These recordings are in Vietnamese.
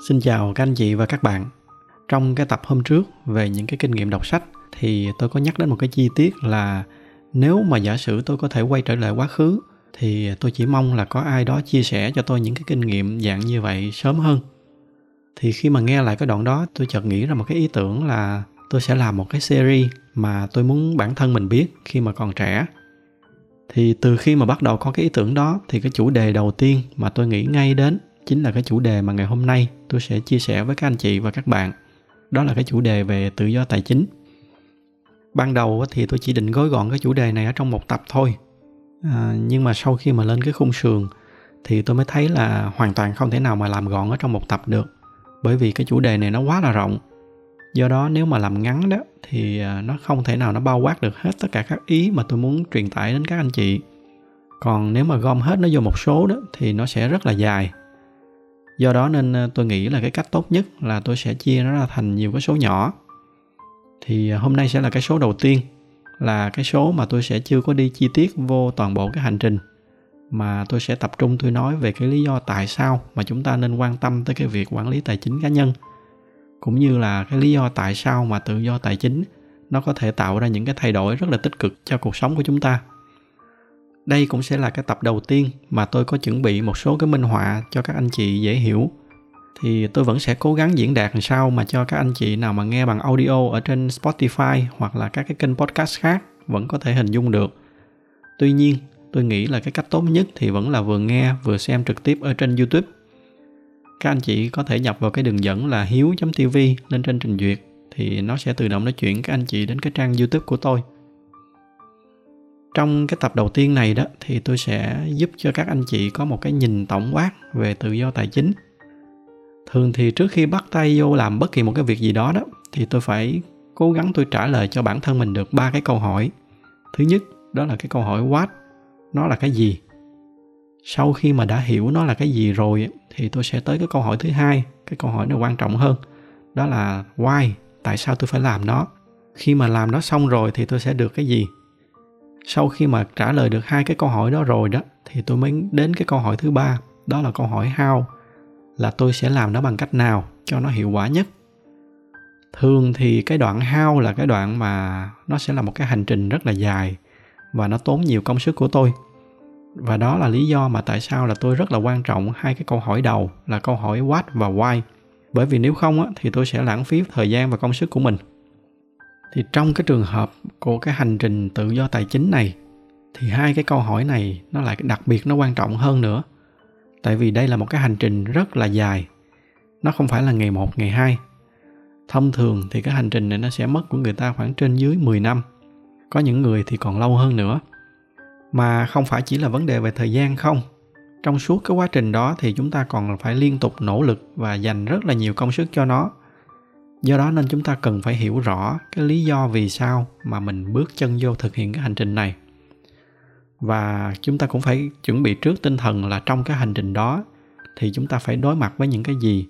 Xin chào các anh chị và các bạn. Trong cái tập hôm trước về những cái kinh nghiệm đọc sách, thì tôi có nhắc đến một cái chi tiết là nếu mà giả sử tôi có thể quay trở lại quá khứ, thì tôi chỉ mong là có ai đó chia sẻ cho tôi những cái kinh nghiệm dạng như vậy sớm hơn. Thì khi mà nghe lại cái đoạn đó, tôi chợt nghĩ ra một cái ý tưởng là tôi sẽ làm một cái series mà tôi muốn bản thân mình biết khi mà còn trẻ. Thì từ khi mà bắt đầu có cái ý tưởng đó, thì cái chủ đề đầu tiên mà tôi nghĩ ngay đến chính là cái chủ đề mà ngày hôm nay tôi sẽ chia sẻ với các anh chị và các bạn. Đó là cái chủ đề về tự do tài chính. Ban đầu thì tôi chỉ định gói gọn cái chủ đề này ở trong một tập thôi. À, nhưng mà sau khi mà lên cái khung sườn thì tôi mới thấy là hoàn toàn không thể nào mà làm gọn ở trong một tập được bởi vì cái chủ đề này nó quá là rộng. Do đó nếu mà làm ngắn đó thì à, nó không thể nào nó bao quát được hết tất cả các ý mà tôi muốn truyền tải đến các anh chị. Còn nếu mà gom hết nó vô một số đó thì nó sẽ rất là dài do đó nên ờ, tôi nghĩ là cái cách tốt nhất là tôi sẽ chia nó ra thành nhiều cái số nhỏ. Thì ờ, hôm nay sẽ là cái số đầu tiên, là cái số mà tôi sẽ chưa có đi chi tiết vô toàn bộ cái hành trình, mà tôi sẽ tập trung tôi nói về cái lý do tại sao mà chúng ta nên quan tâm tới cái việc quản lý tài chính cá nhân, cũng như là cái lý do tại sao mà tự do tài chính nó có thể tạo ra những cái thay đổi rất là tích cực cho cuộc sống của chúng ta đây cũng sẽ là cái tập đầu tiên mà tôi có chuẩn bị một số cái minh họa cho các anh chị dễ hiểu thì tôi vẫn sẽ cố gắng diễn đạt làm sao mà cho các anh chị nào mà nghe bằng audio ở trên Spotify hoặc là các cái kênh podcast khác vẫn có thể hình dung được. Tuy nhiên, tôi nghĩ là cái cách tốt nhất thì vẫn là vừa nghe vừa xem trực tiếp ở trên YouTube. Các anh chị có thể nhập vào cái đường dẫn là hiếu.tv lên trên trình duyệt thì nó sẽ tự động nói chuyển các anh chị đến cái trang YouTube của tôi trong cái tập đầu tiên này đó, thì tôi sẽ giúp cho các anh chị có một cái nhìn tổng quát về tự do tài chính. Thường thì trước khi bắt tay vô làm bất kỳ một cái việc gì đó đó, thì tôi phải cố gắng tôi trả lời cho bản thân mình được ba cái câu hỏi. Thứ nhất, đó là cái câu hỏi what, nó là cái gì? Sau khi mà đã hiểu nó là cái gì rồi thì tôi sẽ tới cái câu hỏi thứ hai, cái câu hỏi này quan trọng hơn, đó là why, tại sao tôi phải làm nó? Khi mà làm nó xong rồi thì tôi sẽ được cái gì? Sau khi mà trả lời được hai cái câu hỏi đó rồi đó thì tôi mới đến cái câu hỏi thứ ba đó là câu hỏi how là tôi sẽ làm nó bằng cách nào cho nó hiệu quả nhất. Thường thì cái đoạn how là cái đoạn mà nó sẽ là một cái hành trình rất là dài và nó tốn nhiều công sức của tôi. Và đó là lý do mà tại sao là tôi rất là quan trọng hai cái câu hỏi đầu là câu hỏi what và why. Bởi vì nếu không á, thì tôi sẽ lãng phí thời gian và công sức của mình thì trong cái trường hợp của cái hành trình tự do tài chính này, thì hai cái câu hỏi này nó lại đặc biệt, nó quan trọng hơn nữa. Tại vì đây là một cái hành trình rất là dài. Nó không phải là ngày một, ngày hai. Thông thường thì cái hành trình này nó sẽ mất của người ta khoảng trên dưới 10 năm. Có những người thì còn lâu hơn nữa. Mà không phải chỉ là vấn đề về thời gian không. Trong suốt cái quá trình đó thì chúng ta còn phải liên tục nỗ lực và dành rất là nhiều công sức cho nó do đó nên chúng ta cần phải hiểu rõ cái lý do vì sao mà mình bước chân vô thực hiện cái hành trình này. Và chúng ta cũng phải chuẩn bị trước tinh thần là trong cái hành trình đó thì chúng ta phải đối mặt với những cái gì.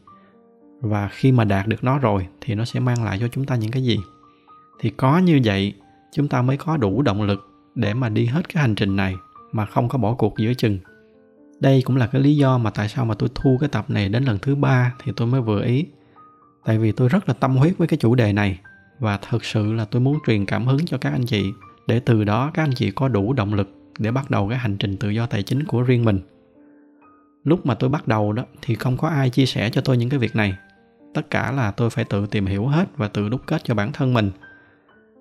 Và khi mà đạt được nó rồi thì nó sẽ mang lại cho chúng ta những cái gì. Thì có như vậy, chúng ta mới có đủ động lực để mà đi hết cái hành trình này mà không có bỏ cuộc giữa chừng. Đây cũng là cái lý do mà tại sao mà tôi thu cái tập này đến lần thứ ba thì tôi mới vừa ý tại vì tôi rất là tâm huyết với cái chủ đề này và thực sự là tôi muốn truyền cảm hứng cho các anh chị để từ đó các anh chị có đủ động lực để bắt đầu cái hành trình tự do tài chính của riêng mình. Lúc mà tôi bắt đầu đó thì không có ai chia sẻ cho tôi những cái việc này. Tất cả là tôi phải tự tìm hiểu hết và tự đúc kết cho bản thân mình.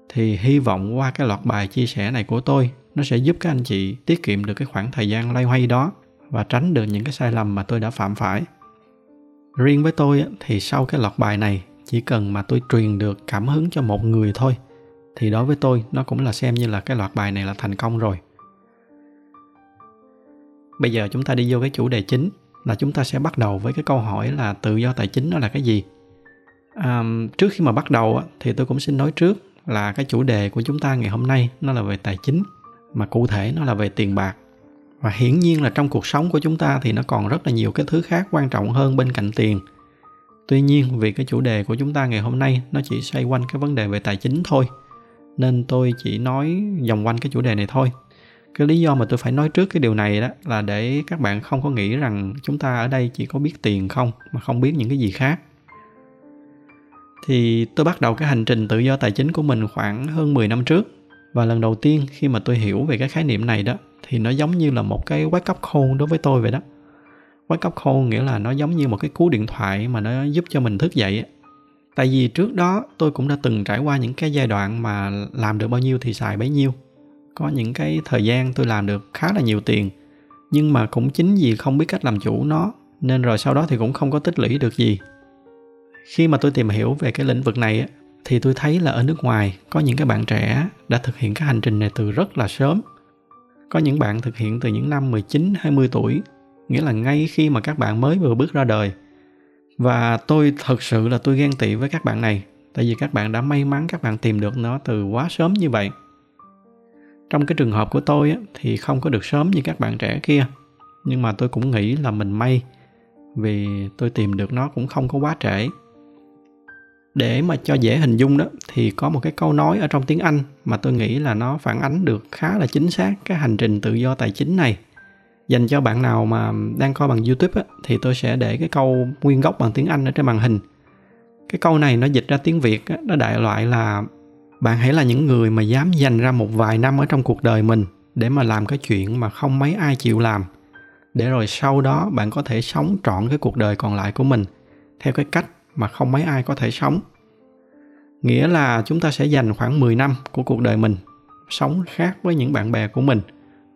Thì hy vọng qua cái loạt bài chia sẻ này của tôi, nó sẽ giúp các anh chị tiết kiệm được cái khoảng thời gian loay hoay đó và tránh được những cái sai lầm mà tôi đã phạm phải riêng với tôi thì sau cái loạt bài này chỉ cần mà tôi truyền được cảm hứng cho một người thôi thì đối với tôi nó cũng là xem như là cái loạt bài này là thành công rồi. Bây giờ chúng ta đi vô cái chủ đề chính là chúng ta sẽ bắt đầu với cái câu hỏi là tự do tài chính nó là cái gì? À, trước khi mà bắt đầu thì tôi cũng xin nói trước là cái chủ đề của chúng ta ngày hôm nay nó là về tài chính mà cụ thể nó là về tiền bạc và hiển nhiên là trong cuộc sống của chúng ta thì nó còn rất là nhiều cái thứ khác quan trọng hơn bên cạnh tiền. Tuy nhiên, vì cái chủ đề của chúng ta ngày hôm nay nó chỉ xoay quanh cái vấn đề về tài chính thôi, nên tôi chỉ nói vòng quanh cái chủ đề này thôi. Cái lý do mà tôi phải nói trước cái điều này đó là để các bạn không có nghĩ rằng chúng ta ở đây chỉ có biết tiền không, mà không biết những cái gì khác. Thì tôi bắt đầu cái hành trình tự do tài chính của mình khoảng hơn 10 năm trước. Và lần đầu tiên khi mà tôi hiểu về cái khái niệm này đó thì nó giống như là một cái wake up call đối với tôi vậy đó. Wake up call nghĩa là nó giống như một cái cú điện thoại mà nó giúp cho mình thức dậy tại vì trước đó tôi cũng đã từng trải qua những cái giai đoạn mà làm được bao nhiêu thì xài bấy nhiêu. Có những cái thời gian tôi làm được khá là nhiều tiền, nhưng mà cũng chính vì không biết cách làm chủ nó, nên rồi sau đó thì cũng không có tích lũy được gì. Khi mà tôi tìm hiểu về cái lĩnh vực này thì tôi thấy là ở nước ngoài có những cái bạn trẻ đã thực hiện cái hành trình này từ rất là sớm. Có những bạn thực hiện từ những năm 19, 20 tuổi, nghĩa là ngay khi mà các bạn mới vừa bước ra đời. Và tôi thật sự là tôi ghen tị với các bạn này, tại vì các bạn đã may mắn các bạn tìm được nó từ quá sớm như vậy. Trong cái trường hợp của tôi thì không có được sớm như các bạn trẻ kia, nhưng mà tôi cũng nghĩ là mình may vì tôi tìm được nó cũng không có quá trễ để mà cho dễ hình dung đó thì có một cái câu nói ở trong tiếng Anh mà tôi nghĩ là nó phản ánh được khá là chính xác cái hành trình tự do tài chính này. Dành cho bạn nào mà đang coi bằng YouTube á, thì tôi sẽ để cái câu nguyên gốc bằng tiếng Anh ở trên màn hình. Cái câu này nó dịch ra tiếng Việt á, nó đại loại là bạn hãy là những người mà dám dành ra một vài năm ở trong cuộc đời mình để mà làm cái chuyện mà không mấy ai chịu làm. Để rồi sau đó bạn có thể sống trọn cái cuộc đời còn lại của mình theo cái cách mà không mấy ai có thể sống. Nghĩa là chúng ta sẽ dành khoảng 10 năm của cuộc đời mình sống khác với những bạn bè của mình.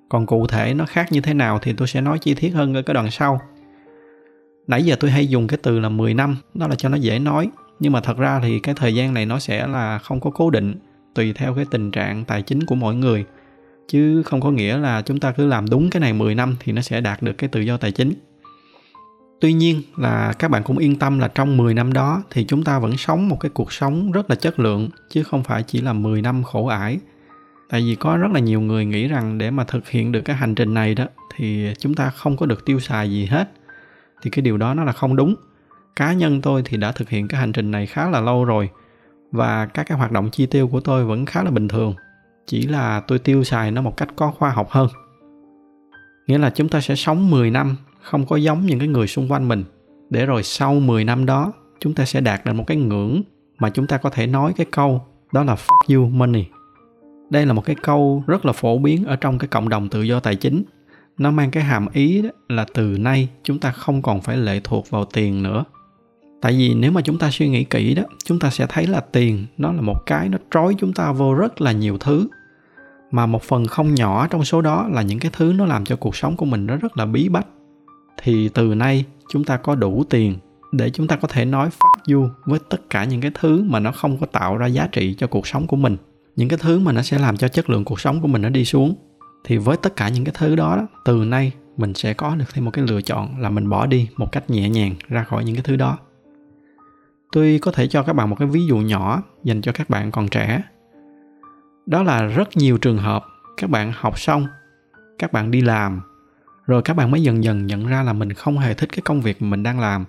Còn cụ thể nó khác như thế nào thì tôi sẽ nói chi tiết hơn ở cái đoạn sau. Nãy giờ tôi hay dùng cái từ là 10 năm, đó là cho nó dễ nói. Nhưng mà thật ra thì cái thời gian này nó sẽ là không có cố định, tùy theo cái tình trạng tài chính của mỗi người. Chứ không có nghĩa là chúng ta cứ làm đúng cái này 10 năm thì nó sẽ đạt được cái tự do tài chính Tuy nhiên là các bạn cũng yên tâm là trong 10 năm đó thì chúng ta vẫn sống một cái cuộc sống rất là chất lượng, chứ không phải chỉ là 10 năm khổ ải. Tại vì có rất là nhiều người nghĩ rằng để mà thực hiện được cái hành trình này đó, thì chúng ta không có được tiêu xài gì hết. Thì cái điều đó nó là không đúng. Cá nhân tôi thì đã thực hiện cái hành trình này khá là lâu rồi, và các cái hoạt động chi tiêu của tôi vẫn khá là bình thường. Chỉ là tôi tiêu xài nó một cách có khoa học hơn. Nghĩa là chúng ta sẽ sống 10 năm không có giống những cái người xung quanh mình để rồi sau 10 năm đó chúng ta sẽ đạt được một cái ngưỡng mà chúng ta có thể nói cái câu đó là fuck you money. Đây là một cái câu rất là phổ biến ở trong cái cộng đồng tự do tài chính. Nó mang cái hàm ý đó là từ nay chúng ta không còn phải lệ thuộc vào tiền nữa. Tại vì nếu mà chúng ta suy nghĩ kỹ đó, chúng ta sẽ thấy là tiền nó là một cái nó trói chúng ta vô rất là nhiều thứ. Mà một phần không nhỏ trong số đó là những cái thứ nó làm cho cuộc sống của mình nó rất là bí bách thì từ nay chúng ta có đủ tiền để chúng ta có thể nói fuck you với tất cả những cái thứ mà nó không có tạo ra giá trị cho cuộc sống của mình. Những cái thứ mà nó sẽ làm cho chất lượng cuộc sống của mình nó đi xuống. Thì với tất cả những cái thứ đó từ nay mình sẽ có được thêm một cái lựa chọn là mình bỏ đi một cách nhẹ nhàng ra khỏi những cái thứ đó. Tôi có thể cho các bạn một cái ví dụ nhỏ dành cho các bạn còn trẻ. Đó là rất nhiều trường hợp các bạn học xong, các bạn đi làm rồi các bạn mới dần dần nhận ra là mình không hề thích cái công việc mà mình đang làm.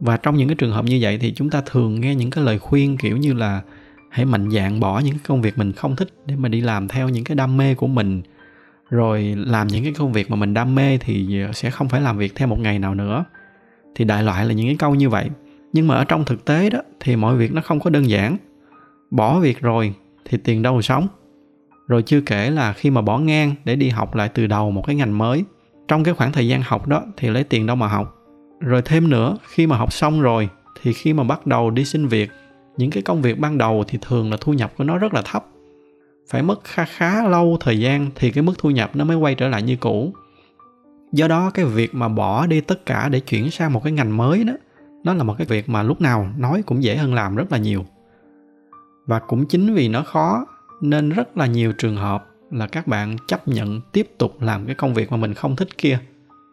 Và trong những cái trường hợp như vậy thì chúng ta thường nghe những cái lời khuyên kiểu như là hãy mạnh dạn bỏ những cái công việc mình không thích để mà đi làm theo những cái đam mê của mình. Rồi làm những cái công việc mà mình đam mê thì sẽ không phải làm việc theo một ngày nào nữa. Thì đại loại là những cái câu như vậy. Nhưng mà ở trong thực tế đó thì mọi việc nó không có đơn giản. Bỏ việc rồi thì tiền đâu mà sống rồi chưa kể là khi mà bỏ ngang để đi học lại từ đầu một cái ngành mới, trong cái khoảng thời gian học đó thì lấy tiền đâu mà học. Rồi thêm nữa, khi mà học xong rồi thì khi mà bắt đầu đi xin việc, những cái công việc ban đầu thì thường là thu nhập của nó rất là thấp. Phải mất khá khá lâu thời gian thì cái mức thu nhập nó mới quay trở lại như cũ. Do đó cái việc mà bỏ đi tất cả để chuyển sang một cái ngành mới đó, nó là một cái việc mà lúc nào nói cũng dễ hơn làm rất là nhiều. Và cũng chính vì nó khó nên rất là nhiều trường hợp là các bạn chấp nhận tiếp tục làm cái công việc mà mình không thích kia.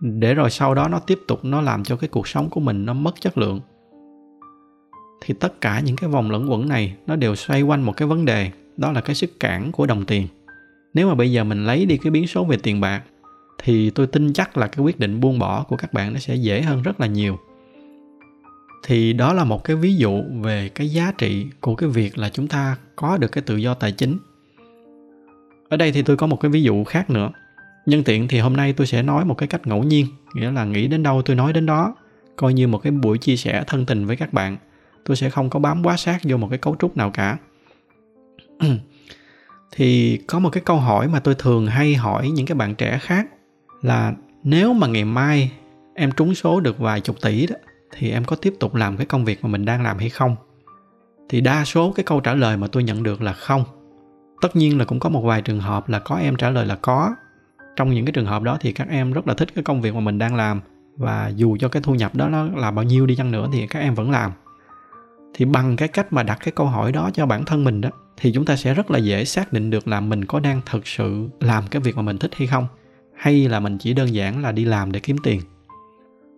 Để rồi sau đó nó tiếp tục, nó làm cho cái cuộc sống của mình nó mất chất lượng. Thì tất cả những cái vòng lẫn quẩn này nó đều xoay quanh một cái vấn đề, đó là cái sức cản của đồng tiền. Nếu mà bây giờ mình lấy đi cái biến số về tiền bạc, thì tôi tin chắc là cái quyết định buông bỏ của các bạn nó sẽ dễ hơn rất là nhiều thì đó là một cái ví dụ về cái giá trị của cái việc là chúng ta có được cái tự do tài chính. Ở đây thì tôi có một cái ví dụ khác nữa. Nhân tiện thì hôm nay tôi sẽ nói một cái cách ngẫu nhiên, nghĩa là nghĩ đến đâu tôi nói đến đó, coi như một cái buổi chia sẻ thân tình với các bạn. Tôi sẽ không có bám quá sát vô một cái cấu trúc nào cả. Thì có một cái câu hỏi mà tôi thường hay hỏi những cái bạn trẻ khác là, nếu mà ngày mai em trúng số được vài chục tỷ đó thì em có tiếp tục làm cái công việc mà mình đang làm hay không? Thì đa số cái câu trả lời mà tôi nhận được là không. Tất nhiên là cũng có một vài trường hợp là có em trả lời là có. Trong những cái trường hợp đó thì các em rất là thích cái công việc mà mình đang làm và dù cho cái thu nhập đó nó là bao nhiêu đi chăng nữa thì các em vẫn làm. Thì bằng cái cách mà đặt cái câu hỏi đó cho bản thân mình đó, thì chúng ta sẽ rất là dễ xác định được là mình có đang thực sự làm cái việc mà mình thích hay không, hay là mình chỉ đơn giản là đi làm để kiếm tiền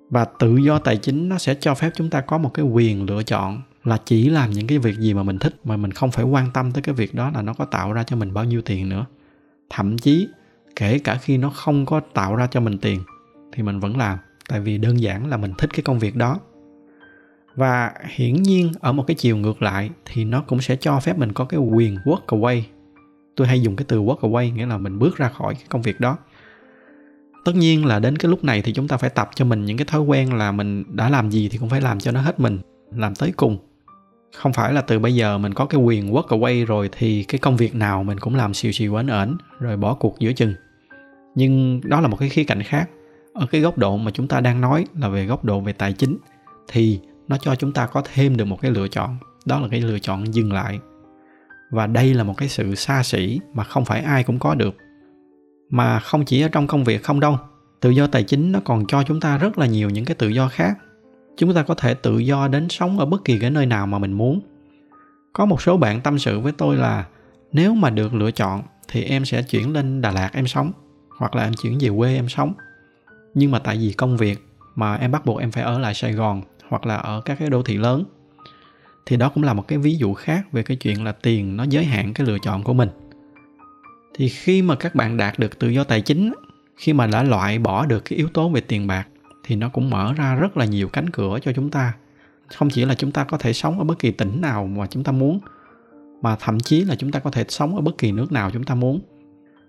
và tự do tài chính nó sẽ cho phép chúng ta có một cái quyền lựa chọn là chỉ làm những cái việc gì mà mình thích, mà mình không phải quan tâm tới cái việc đó là nó có tạo ra cho mình bao nhiêu tiền nữa. Thậm chí, kể cả khi nó không có tạo ra cho mình tiền, thì mình vẫn làm, tại vì đơn giản là mình thích cái công việc đó. Và hiển nhiên, ở một cái chiều ngược lại, thì nó cũng sẽ cho phép mình có cái quyền work away. Tôi hay dùng cái từ work away, nghĩa là mình bước ra khỏi cái công việc đó tất nhiên là đến cái lúc này thì chúng ta phải tập cho mình những cái thói quen là mình đã làm gì thì cũng phải làm cho nó hết mình, làm tới cùng. Không phải là từ bây giờ mình có cái quyền work away rồi thì cái công việc nào mình cũng làm xìu xìu ẩn ẩn, rồi bỏ cuộc giữa chừng. Nhưng đó là một cái khía cạnh khác. Ở cái góc độ mà chúng ta đang nói là về góc độ về tài chính thì nó cho chúng ta có thêm được một cái lựa chọn. Đó là cái lựa chọn dừng lại. Và đây là một cái sự xa xỉ mà không phải ai cũng có được mà không chỉ ở trong công việc không đâu, tự do tài chính nó còn cho chúng ta rất là nhiều những cái tự do khác. Chúng ta có thể tự do đến sống ở bất kỳ cái nơi nào mà mình muốn. Có một số bạn tâm sự với tôi là, nếu mà được lựa chọn thì em sẽ chuyển lên đà lạt em sống, hoặc là em chuyển về quê em sống. Nhưng mà tại vì công việc mà em bắt buộc em phải ở lại sài gòn hoặc là ở các cái đô thị lớn. Thì đó cũng là một cái ví dụ khác về cái chuyện là tiền nó giới hạn cái lựa chọn của mình thì khi mà các bạn đạt được tự do tài chính, khi mà đã loại bỏ được cái yếu tố về tiền bạc, thì nó cũng mở ra rất là nhiều cánh cửa cho chúng ta. Không chỉ là chúng ta có thể sống ở bất kỳ tỉnh nào mà chúng ta muốn, mà thậm chí là chúng ta có thể sống ở bất kỳ nước nào chúng ta muốn.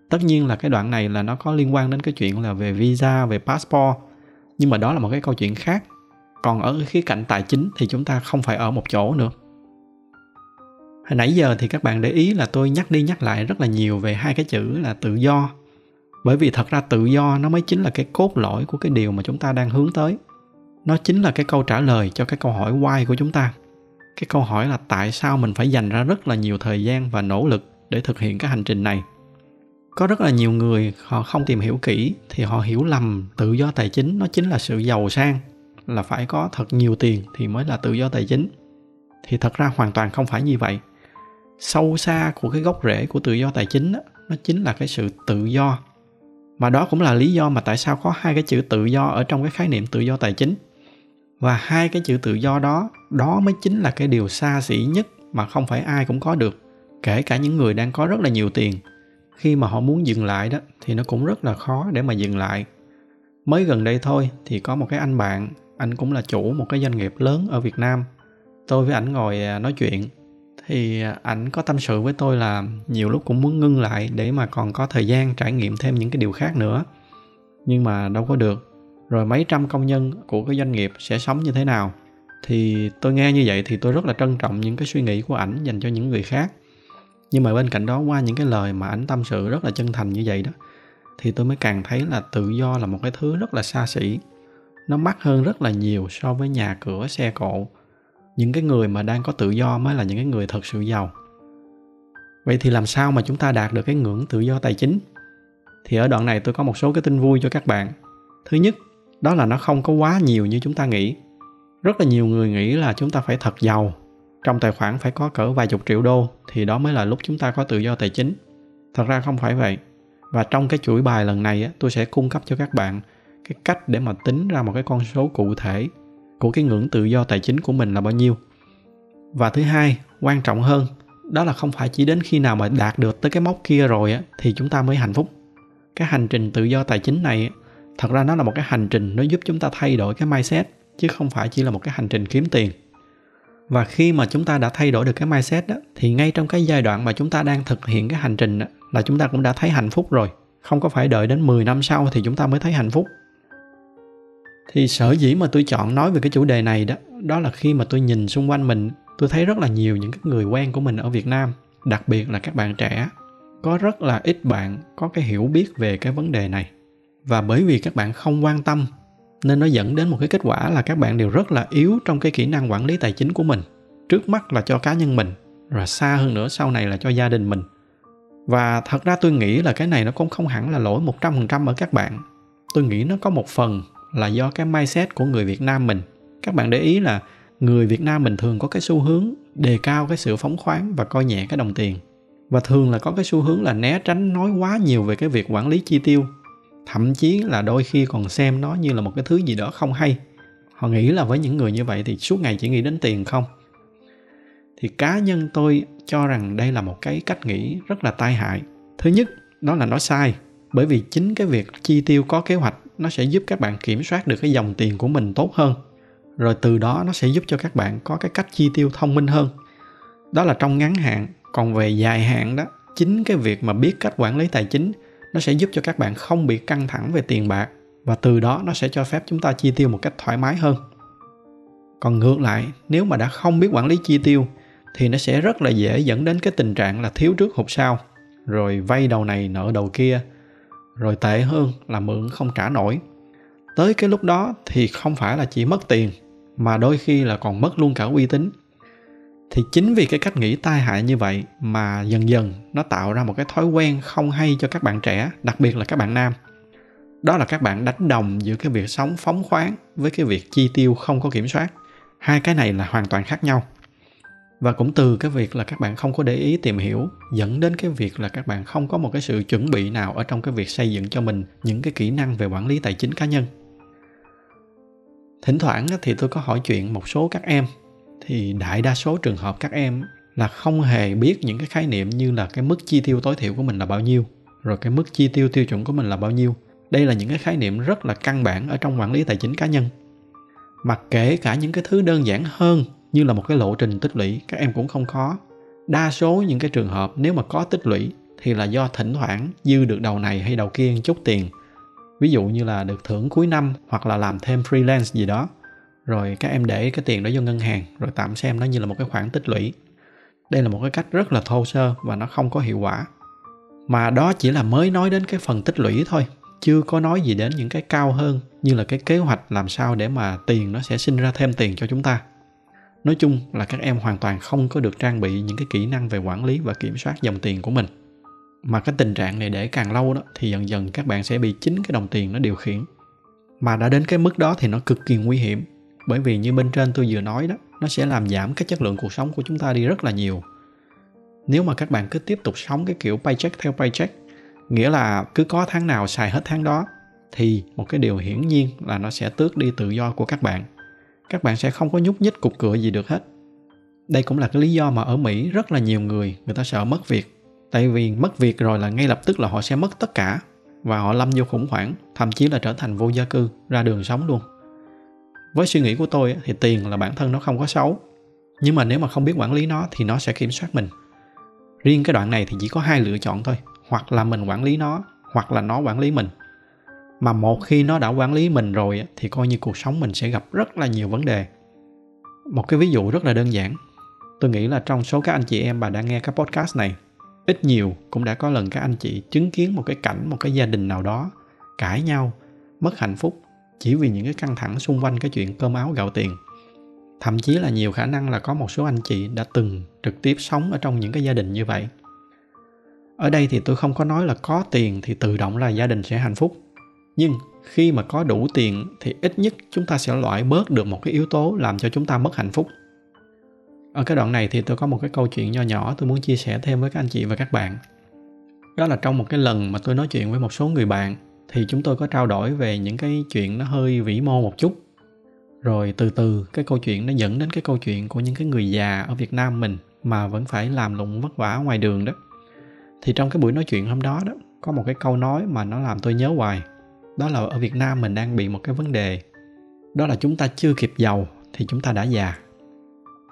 Tất nhiên là cái đoạn này là nó có liên quan đến cái chuyện là về visa, về passport, nhưng mà đó là một cái câu chuyện khác. Còn ở cái khía cạnh tài chính thì chúng ta không phải ở một chỗ nữa hồi nãy giờ thì các bạn để ý là tôi nhắc đi nhắc lại rất là nhiều về hai cái chữ là tự do. Bởi vì thật ra tự do nó mới chính là cái cốt lõi của cái điều mà chúng ta đang hướng tới. Nó chính là cái câu trả lời cho cái câu hỏi why của chúng ta. Cái câu hỏi là tại sao mình phải dành ra rất là nhiều thời gian và nỗ lực để thực hiện cái hành trình này. Có rất là nhiều người họ không tìm hiểu kỹ thì họ hiểu lầm tự do tài chính nó chính là sự giàu sang. Là phải có thật nhiều tiền thì mới là tự do tài chính. Thì thật ra hoàn toàn không phải như vậy sâu xa của cái gốc rễ của tự do tài chính đó, nó chính là cái sự tự do. Mà đó cũng là lý do mà tại sao có hai cái chữ tự do ở trong cái khái niệm tự do tài chính. Và hai cái chữ tự do đó đó mới chính là cái điều xa xỉ nhất mà không phải ai cũng có được kể cả những người đang có rất là nhiều tiền. Khi mà họ muốn dừng lại đó thì nó cũng rất là khó để mà dừng lại. Mới gần đây thôi thì có một cái anh bạn anh cũng là chủ một cái doanh nghiệp lớn ở việt nam. Tôi với ảnh ngồi à, nói chuyện thì ảnh có tâm sự với tôi là nhiều lúc cũng muốn ngưng lại để mà còn có thời gian trải nghiệm thêm những cái điều khác nữa. Nhưng mà đâu có được. Rồi mấy trăm công nhân của cái doanh nghiệp sẽ sống như thế nào? Thì tôi nghe như vậy thì tôi rất là trân trọng những cái suy nghĩ của ảnh dành cho những người khác. Nhưng mà bên cạnh đó, qua những cái lời mà ảnh tâm sự rất là chân thành như vậy đó, thì tôi mới càng thấy là tự do là một cái thứ rất là xa xỉ. Nó mắc hơn rất là nhiều so với nhà cửa, xe cộ những cái người mà đang có tự do mới là những cái người thật sự giàu. Vậy thì làm sao mà chúng ta đạt được cái ngưỡng tự do tài chính? Thì ở đoạn này tôi có một số cái tin vui cho các bạn. Thứ nhất, đó là nó không có quá nhiều như chúng ta nghĩ. Rất là nhiều người nghĩ là chúng ta phải thật giàu. Trong tài khoản phải có cỡ vài chục triệu đô, thì đó mới là lúc chúng ta có tự do tài chính. Thật ra không phải vậy. Và trong cái chuỗi bài lần này tôi sẽ cung cấp cho các bạn cái cách để mà tính ra một cái con số cụ thể của cái ngưỡng tự do tài chính của mình là bao nhiêu. Và thứ hai quan trọng hơn đó là không phải chỉ đến khi nào mà đạt được tới cái mốc kia rồi á thì chúng ta mới hạnh phúc. Cái hành trình tự do tài chính này thật ra nó là một cái hành trình nó giúp chúng ta thay đổi cái mindset chứ không phải chỉ là một cái hành trình kiếm tiền. Và khi mà chúng ta đã thay đổi được cái mindset đó thì ngay trong cái giai đoạn mà chúng ta đang thực hiện cái hành trình đó, là chúng ta cũng đã thấy hạnh phúc rồi. Không có phải đợi đến 10 năm sau thì chúng ta mới thấy hạnh phúc thì sở dĩ mà tôi chọn nói về cái chủ đề này đó đó là khi mà tôi nhìn xung quanh mình, tôi thấy rất là nhiều những cái người quen của mình ở việt nam, đặc biệt là các bạn trẻ. Có rất là ít bạn có cái hiểu biết về cái vấn đề này. Và bởi vì các bạn không quan tâm, nên nó dẫn đến một cái kết quả là các bạn đều rất là yếu trong cái kỹ năng quản lý tài chính của mình, trước mắt là cho cá nhân mình, rồi xa hơn nữa sau này là cho gia đình mình. Và thật ra tôi nghĩ là cái này nó cũng không hẳn là lỗi 100% ở các bạn. Tôi nghĩ nó có một phần là do cái mindset của người Việt Nam mình. Các bạn để ý là người Việt Nam mình thường có cái xu hướng đề cao cái sự phóng khoáng và coi nhẹ cái đồng tiền. Và thường là có cái xu hướng là né tránh nói quá nhiều về cái việc quản lý chi tiêu. Thậm chí là đôi khi còn xem nó như là một cái thứ gì đó không hay. Họ nghĩ là với những người như vậy thì suốt ngày chỉ nghĩ đến tiền không? Thì cá nhân tôi cho rằng đây là một cái cách nghĩ rất là tai hại. Thứ nhất, đó là nó sai, bởi vì chính cái việc chi tiêu có kế hoạch nó sẽ giúp các bạn kiểm soát được cái dòng tiền của mình tốt hơn. Rồi từ đó nó sẽ giúp cho các bạn có cái cách chi tiêu thông minh hơn. Đó là trong ngắn hạn. Còn về dài hạn đó, chính cái việc mà biết cách quản lý tài chính, nó sẽ giúp cho các bạn không bị căng thẳng về tiền bạc. Và từ đó nó sẽ cho phép chúng ta chi tiêu một cách thoải mái hơn. Còn ngược lại, nếu mà đã không biết quản lý chi tiêu, thì nó sẽ rất là dễ dẫn đến cái tình trạng là thiếu trước hụt sau. Rồi vay đầu này nợ đầu kia rồi tệ hơn là mượn không trả nổi. Tới cái lúc đó thì không phải là chỉ mất tiền, mà đôi khi là còn mất luôn cả uy tín. Thì chính vì cái cách nghĩ tai hại như vậy mà dần dần nó tạo ra một cái thói quen không hay cho các bạn trẻ, đặc biệt là các bạn nam. Đó là các bạn đánh đồng giữa cái việc sống phóng khoáng với cái việc chi tiêu không có kiểm soát. Hai cái này là hoàn toàn khác nhau và cũng từ cái việc là các bạn không có để ý tìm hiểu, dẫn đến cái việc là các bạn không có một cái sự chuẩn bị nào ở trong cái việc xây dựng cho mình những cái kỹ năng về quản lý tài chính cá nhân. Thỉnh thoảng thì tôi có hỏi chuyện một số các em, thì đại đa số trường hợp các em là không hề biết những cái khái niệm như là cái mức chi tiêu tối thiểu của mình là bao nhiêu, rồi cái mức chi tiêu tiêu chuẩn của mình là bao nhiêu. Đây là những cái khái niệm rất là căn bản ở trong quản lý tài chính cá nhân. Mà kể cả những cái thứ đơn giản hơn như là một cái lộ trình tích lũy, các em cũng không khó. Đa số những cái trường hợp nếu mà có tích lũy thì là do thỉnh thoảng dư được đầu này hay đầu kia chút tiền. Ví dụ như là được thưởng cuối năm hoặc là làm thêm freelance gì đó. Rồi các em để cái tiền đó vô ngân hàng, rồi tạm xem nó như là một cái khoản tích lũy. Đây là một cái cách rất là thô sơ và nó không có hiệu quả. Mà đó chỉ là mới nói đến cái phần tích lũy thôi, chưa có nói gì đến những cái cao hơn như là cái kế hoạch làm sao để mà tiền nó sẽ sinh ra thêm tiền cho chúng ta nói chung là các em hoàn toàn không có được trang bị những cái kỹ năng về quản lý và kiểm soát dòng tiền của mình. Mà cái tình trạng này để càng lâu đó, thì dần dần các bạn sẽ bị chính cái đồng tiền nó điều khiển. Mà đã đến cái mức đó thì nó cực kỳ nguy hiểm, bởi vì như bên trên tôi vừa nói đó, nó sẽ làm giảm cái chất lượng cuộc sống của chúng ta đi rất là nhiều. Nếu mà các bạn cứ tiếp tục sống cái kiểu paycheck theo paycheck, nghĩa là cứ có tháng nào xài hết tháng đó, thì một cái điều hiển nhiên là nó sẽ tước đi tự do của các bạn các bạn sẽ không có nhúc nhích cục cửa gì được hết. Đây cũng là cái lý do mà ở mỹ rất là nhiều người người ta sợ mất việc. Tại vì mất việc rồi là ngay lập tức là họ sẽ mất tất cả và họ lâm vô khủng hoảng, thậm chí là trở thành vô gia cư, ra đường sống luôn. Với suy nghĩ của tôi thì tiền là bản thân nó không có xấu. Nhưng mà nếu mà không biết quản lý nó thì nó sẽ kiểm soát mình. Riêng cái đoạn này thì chỉ có hai lựa chọn thôi, hoặc là mình quản lý nó, hoặc là nó quản lý mình mà một khi nó đã quản lý mình rồi thì coi như cuộc sống mình sẽ gặp rất là nhiều vấn đề. Một cái ví dụ rất là đơn giản. Tôi nghĩ là trong số các anh chị em bà đang nghe cái podcast này, ít nhiều cũng đã có lần các anh chị chứng kiến một cái cảnh, một cái gia đình nào đó cãi nhau, mất hạnh phúc chỉ vì những cái căng thẳng xung quanh cái chuyện cơm áo gạo tiền. Thậm chí là nhiều khả năng là có một số anh chị đã từng trực tiếp sống ở trong những cái gia đình như vậy. Ở đây thì tôi không có nói là có tiền thì tự động là gia đình sẽ hạnh phúc nhưng khi mà có đủ tiền thì ít nhất chúng ta sẽ loại bớt được một cái yếu tố làm cho chúng ta mất hạnh phúc. Ở cái đoạn này thì tôi có một cái câu chuyện nho nhỏ tôi muốn chia sẻ thêm với các anh chị và các bạn. Đó là trong một cái lần mà tôi nói chuyện với một số người bạn thì chúng tôi có trao đổi về những cái chuyện nó hơi vĩ mô một chút. Rồi từ từ cái câu chuyện nó dẫn đến cái câu chuyện của những cái người già ở việt nam mình mà vẫn phải làm lụng vất vả ngoài đường đó. Thì trong cái buổi nói chuyện hôm đó đó, có một cái câu nói mà nó làm tôi nhớ hoài đó là ở việt nam mình đang bị một cái vấn đề. Đó là chúng ta chưa kịp giàu thì chúng ta đã già.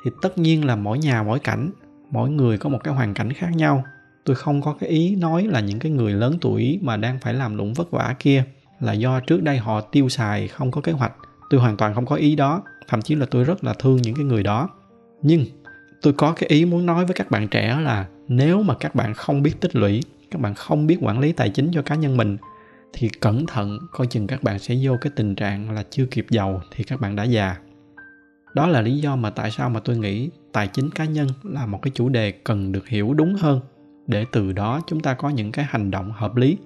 Thì tất nhiên là mỗi nhà, mỗi cảnh, mỗi người có một cái hoàn cảnh khác nhau. Tôi không có cái ý nói là những cái người lớn tuổi mà đang phải làm lụng vất vả kia là do trước đây họ tiêu xài không có kế hoạch. Tôi hoàn toàn không có ý đó, thậm chí là tôi rất là thương những cái người đó. Nhưng tôi có cái ý muốn nói với các bạn trẻ là nếu mà các bạn không biết tích lũy, các bạn không biết quản lý tài chính cho cá nhân mình thì cẩn thận coi chừng các bạn sẽ vô cái tình trạng là chưa kịp giàu thì các bạn đã già. Đó là lý do mà tại sao mà tôi nghĩ tài chính cá nhân là một cái chủ đề cần được hiểu đúng hơn để từ đó chúng ta có những cái hành động hợp lý.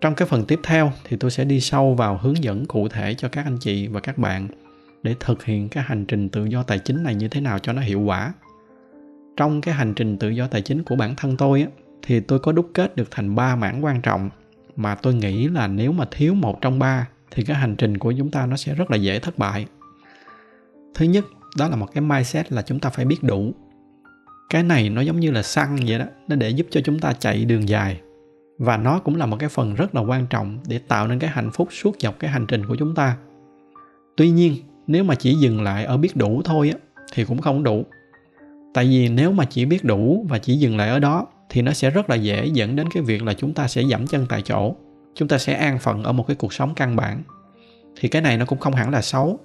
Trong cái phần tiếp theo thì tôi sẽ đi sâu vào hướng dẫn cụ thể cho các anh chị và các bạn để thực hiện cái hành trình tự do tài chính này như thế nào cho nó hiệu quả. Trong cái hành trình tự do tài chính của bản thân tôi á, thì tôi có đúc kết được thành ba mảng quan trọng mà tôi nghĩ là nếu mà thiếu một trong ba, thì cái hành trình của chúng ta nó sẽ rất là dễ thất bại. Thứ nhất, đó là một cái mindset là chúng ta phải biết đủ. Cái này nó giống như là xăng vậy đó, nó để giúp cho chúng ta chạy đường dài. Và nó cũng là một cái phần rất là quan trọng để tạo nên cái hạnh phúc suốt dọc cái hành trình của chúng ta. Tuy nhiên, nếu mà chỉ dừng lại ở biết đủ thôi á, thì cũng không đủ. Tại vì nếu mà chỉ biết đủ và chỉ dừng lại ở đó thì nó sẽ rất là dễ dẫn đến cái việc là chúng ta sẽ dẫm chân tại chỗ. Chúng ta sẽ an phận ở một cái cuộc sống căn bản. Thì cái này nó cũng không hẳn là xấu,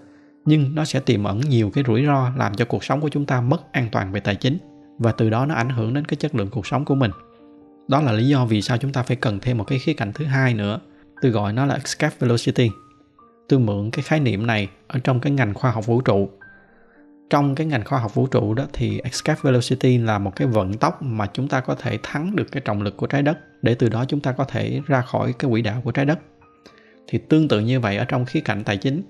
nhưng nó sẽ tiềm ẩn nhiều cái rủi ro làm cho cuộc sống của chúng ta mất an toàn về tài chính, và từ đó nó ảnh hưởng đến cái chất lượng cuộc sống của mình. Đó là lý do vì sao chúng ta phải cần thêm một cái khía cạnh thứ hai nữa. Tôi gọi nó là escape velocity. Tôi mượn cái khái niệm này ở trong cái ngành khoa học vũ trụ trong cái ngành khoa học vũ trụ đó thì escape velocity là một cái vận tốc mà chúng ta có thể thắng được cái trọng lực của trái đất. Để từ đó chúng ta có thể ra khỏi cái quỹ đạo của trái đất. Thì tương tự như vậy ở trong khía cạnh tài chính,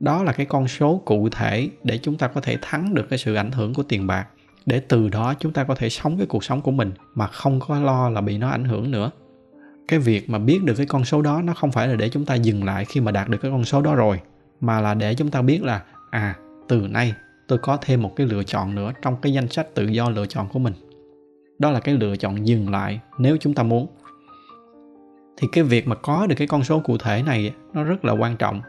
đó là cái con số cụ thể để chúng ta có thể thắng được cái sự ảnh hưởng của tiền bạc. Để từ đó chúng ta có thể sống cái cuộc sống của mình mà không có lo là bị nó ảnh hưởng nữa. Cái việc mà biết được cái con số đó nó không phải là để chúng ta dừng lại khi mà đạt được cái con số đó rồi, mà là để chúng ta biết là à từ nay tôi có thêm một cái lựa chọn nữa trong cái danh sách tự do lựa chọn của mình. Đó là cái lựa chọn dừng lại nếu chúng ta muốn. Thì cái việc mà có được cái con số cụ thể này nó rất là quan trọng.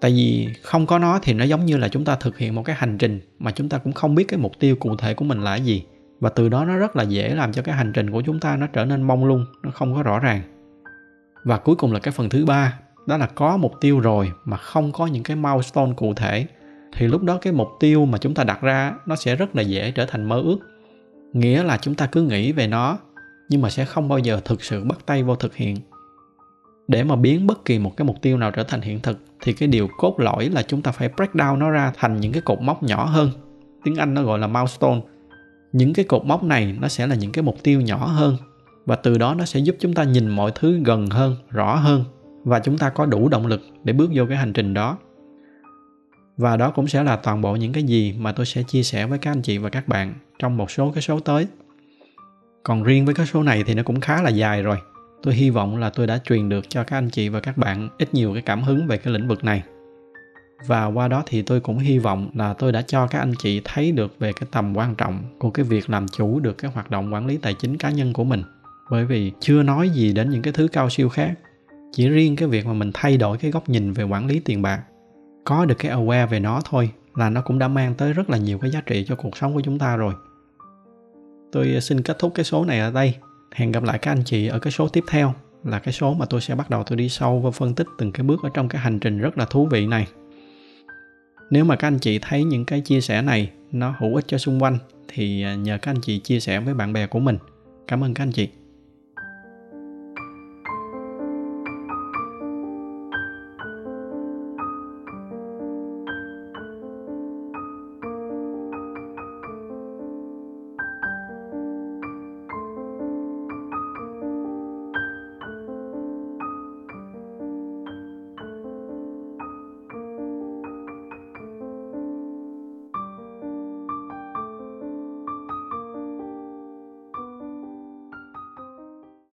Tại vì không có nó thì nó giống như là chúng ta thực hiện một cái hành trình mà chúng ta cũng không biết cái mục tiêu cụ thể của mình là gì. Và từ đó nó rất là dễ làm cho cái hành trình của chúng ta nó trở nên mông lung, nó không có rõ ràng. Và cuối cùng là cái phần thứ ba, đó là có mục tiêu rồi mà không có những cái milestone cụ thể thì lúc đó cái mục tiêu mà chúng ta đặt ra nó sẽ rất là dễ trở thành mơ ước. Nghĩa là chúng ta cứ nghĩ về nó, nhưng mà sẽ không bao giờ thực sự bắt tay vào thực hiện. Để mà biến bất kỳ một cái mục tiêu nào trở thành hiện thực, thì cái điều cốt lõi là chúng ta phải break down nó ra thành những cái cột mốc nhỏ hơn. Tiếng anh nó gọi là milestone. Những cái cột mốc này nó sẽ là những cái mục tiêu nhỏ hơn, và từ đó nó sẽ giúp chúng ta nhìn mọi thứ gần hơn, rõ hơn, và chúng ta có đủ động lực để bước vô cái hành trình đó và đó cũng sẽ là toàn bộ những cái gì mà tôi sẽ chia sẻ với các anh chị và các bạn trong một số cái số tới. Còn riêng với cái số này thì nó cũng khá là dài rồi. Tôi hy vọng là tôi đã truyền được cho các anh chị và các bạn ít nhiều cái cảm hứng về cái lĩnh vực này. Và qua đó thì tôi cũng hy vọng là tôi đã cho các anh chị thấy được về cái tầm quan trọng của cái việc làm chủ được cái hoạt động quản lý tài chính cá nhân của mình. Bởi vì chưa nói gì đến những cái thứ cao siêu khác. Chỉ riêng cái việc mà mình thay đổi cái góc nhìn về quản lý tiền bạc có được cái aware về nó thôi là nó cũng đã mang tới rất là nhiều cái giá trị cho cuộc sống của chúng ta rồi. Tôi ờ, xin kết thúc cái số này ở đây. Hẹn gặp lại các anh chị ở cái số tiếp theo, là cái số mà tôi sẽ bắt đầu tôi đi sâu và phân tích từng cái bước ở trong cái hành trình rất là thú vị này. Nếu mà các anh chị thấy những cái chia sẻ này nó hữu ích cho xung quanh, thì ờ, nhờ các anh chị chia sẻ với bạn bè của mình. Cảm ơn các anh chị.